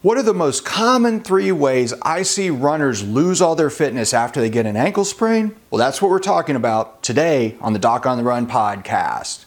What are the most common three ways I see runners lose all their fitness after they get an ankle sprain? Well, that's what we're talking about today on the Doc on the Run podcast.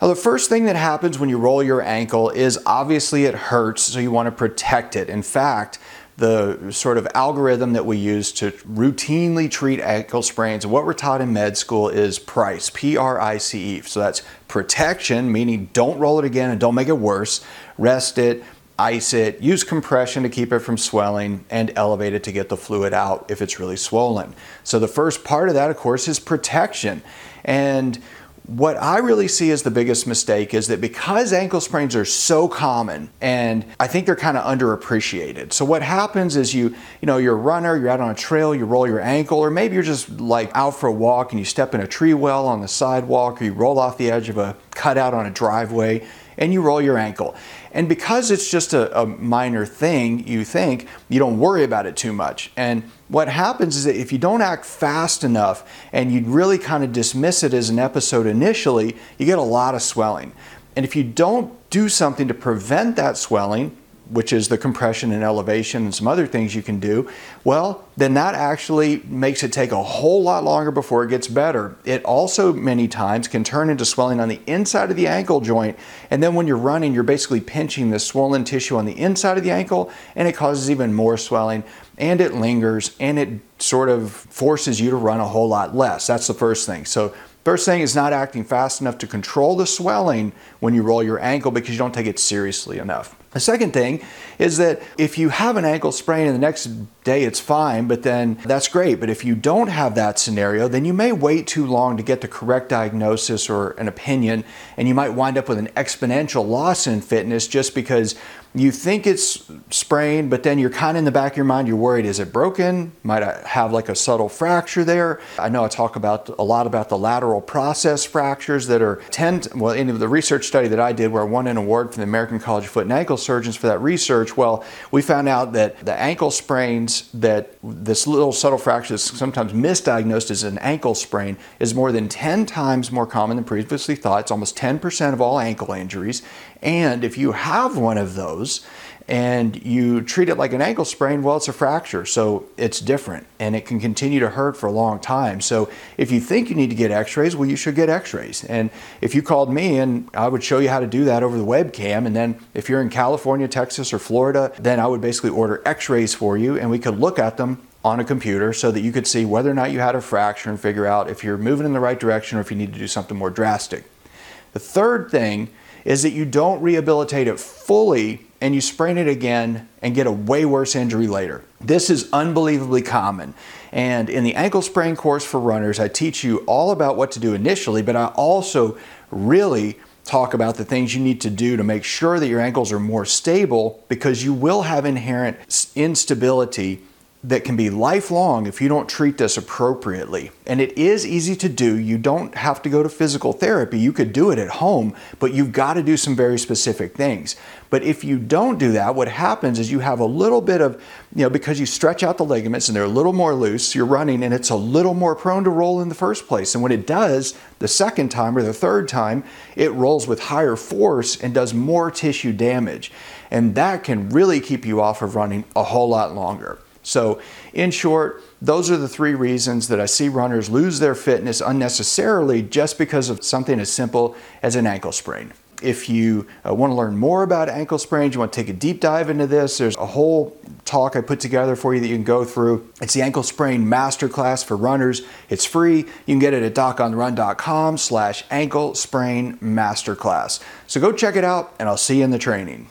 Now, the first thing that happens when you roll your ankle is obviously it hurts, so you want to protect it. In fact, the sort of algorithm that we use to routinely treat ankle sprains, what we're taught in med school is PRICE, P R I C E. So that's protection, meaning don't roll it again and don't make it worse, rest it, ice it, use compression to keep it from swelling, and elevate it to get the fluid out if it's really swollen. So the first part of that, of course, is protection. And what I really see as the biggest mistake is that because ankle sprains are so common and I think they're kind of underappreciated. So what happens is you, you know, you're a runner, you're out on a trail, you roll your ankle, or maybe you're just like out for a walk and you step in a tree well on the sidewalk, or you roll off the edge of a cutout on a driveway and you roll your ankle. And because it's just a, a, minor thing, you think, you don't worry about it too much. And what happens is that if you don't act fast enough and you really kind of dismiss it as an episode initially, you get a lot of swelling. And if you don't do something to prevent that swelling, which is the compression and elevation and some other things you can do, well, then that actually makes it take a whole lot longer before it gets better. It also, many times, can turn into swelling on the inside of the ankle joint. And then when you're running, you're basically pinching the swollen tissue on the inside of the ankle, and it causes even more swelling, and it lingers, and it sort of forces you to run a whole lot less. That's the first thing. So, First thing is not acting fast enough to control the swelling when you roll your ankle because you don't take it seriously enough. The second thing is that if you have an ankle sprain and the next day it's fine, but then that's great. But if you don't have that scenario, then you may wait too long to get the correct diagnosis or an opinion, and you might wind up with an exponential loss in fitness just because you think it's sprained, but then you're kind of in the back of your mind, you're worried, is it broken? Might I have like a subtle fracture there? I know I talk about a lot about the lateral process fractures that are 10, well, in the research study that I did where I won an award from the American College of Foot and Ankle Surgeons for that research, well, we found out that the ankle sprains that this little subtle fracture is sometimes misdiagnosed as an ankle sprain is more than 10 times more common than previously thought. It's almost 10% of all ankle injuries. And if you have one of those and you treat it like an ankle sprain, well, it's a fracture. So it's different and it can continue to hurt for a long time. So if you think you need to get x rays, well, you should get x rays. And if you called me and I would show you how to do that over the webcam, and then if you're in California, Texas, or Florida, then I would basically order x rays for you and we could look at them on a computer so that you could see whether or not you had a fracture and figure out if you're moving in the right direction or if you need to do something more drastic. The third thing is that you don't rehabilitate it fully and you sprain it again and get a way worse injury later. This is unbelievably common. And in the ankle sprain course for runners, I teach you all about what to do initially, but I also really talk about the things you need to do to make sure that your ankles are more stable because you will have inherent instability that can be lifelong if you don't treat this appropriately. And it is easy to do. You don't have to go to physical therapy. You could do it at home, but you've got to do some very specific things. But if you don't do that, what happens is you have a little bit of, you know, because you stretch out the ligaments and they're a little more loose, you're running and it's a little more prone to roll in the first place. And when it does, the second time or the third time, it rolls with higher force and does more tissue damage. And that can really keep you off of running a whole lot longer. So, in short, those are the three reasons that I see runners lose their fitness unnecessarily just because of something as simple as an ankle sprain. If you uh, want to learn more about ankle sprains, you want to take a deep dive into this, there's a whole talk I put together for you that you can go through. It's the Ankle Sprain Masterclass for runners. It's free. You can get it at docontherun.com slash ankle sprain masterclass. So go check it out, and I'll see you in the training.